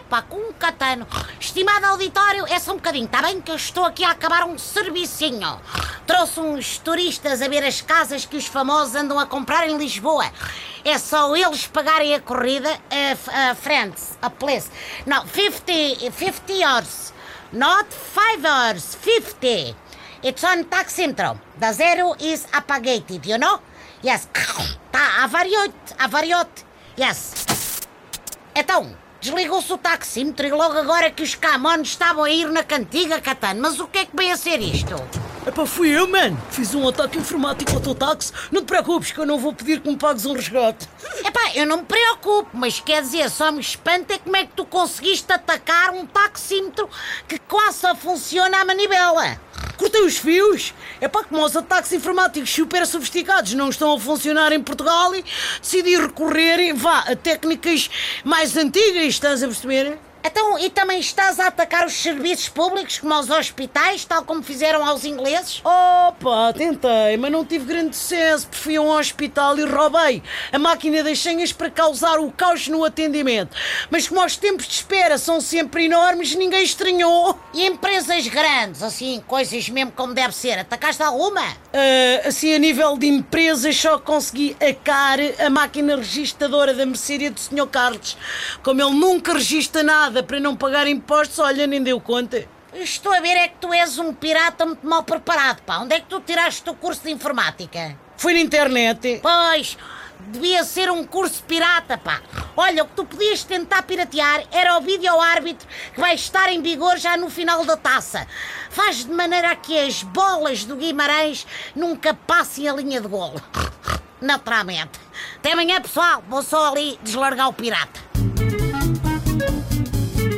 pá, com um catano. Estimado auditório, é só um bocadinho, está bem? Que eu estou aqui a acabar um servicinho. Trouxe uns turistas a ver as casas que os famosos andam a comprar em Lisboa. É só eles pagarem a corrida a, a a place. Não, 50, 50 hours. Not 5 hours, 50. It's on taxímetro. The zero is apagated, you know? Yes. Tá, avariou-te, avariou-te. Yes. Então, desligou-se o taxímetro e logo agora que os camões estavam a ir na cantiga, Catano. Mas o que é que vem a ser isto? Epá, fui eu, mano. Fiz um ataque informático ao teu táxi. Não te preocupes que eu não vou pedir que me pagues um resgate. Epá, eu não me preocupo, mas quer dizer, só me espanta é como é que tu conseguiste atacar um taxímetro que quase só funciona à manivela. Cortei os fios. É pá, como os ataques informáticos super sofisticados não estão a funcionar em Portugal, e decidi recorrer vá, a técnicas mais antigas, estás a perceber? Então, e também estás a atacar os serviços públicos, como aos hospitais, tal como fizeram aos ingleses? Opa, tentei, mas não tive grande sucesso. Fui a um hospital e roubei a máquina das senhas para causar o caos no atendimento. Mas como os tempos de espera são sempre enormes, ninguém estranhou. E empresas grandes, assim, coisas mesmo como deve ser, atacaste alguma? Uh, assim, a nível de empresas, só consegui acar a máquina registradora da Mercedes do Sr. Carlos. Como ele nunca registra nada para não pagar impostos, olha, nem deu conta. Estou a ver é que tu és um pirata muito mal preparado, pá. Onde é que tu tiraste o teu curso de informática? Foi na internet. Pois, devia ser um curso pirata, pá. Olha, o que tu podias tentar piratear era o vídeo árbitro que vai estar em vigor já no final da taça. Faz de maneira a que as bolas do Guimarães nunca passem a linha de golo. Naturalmente. Até amanhã, pessoal. Vou só ali deslargar o pirata. Thank you.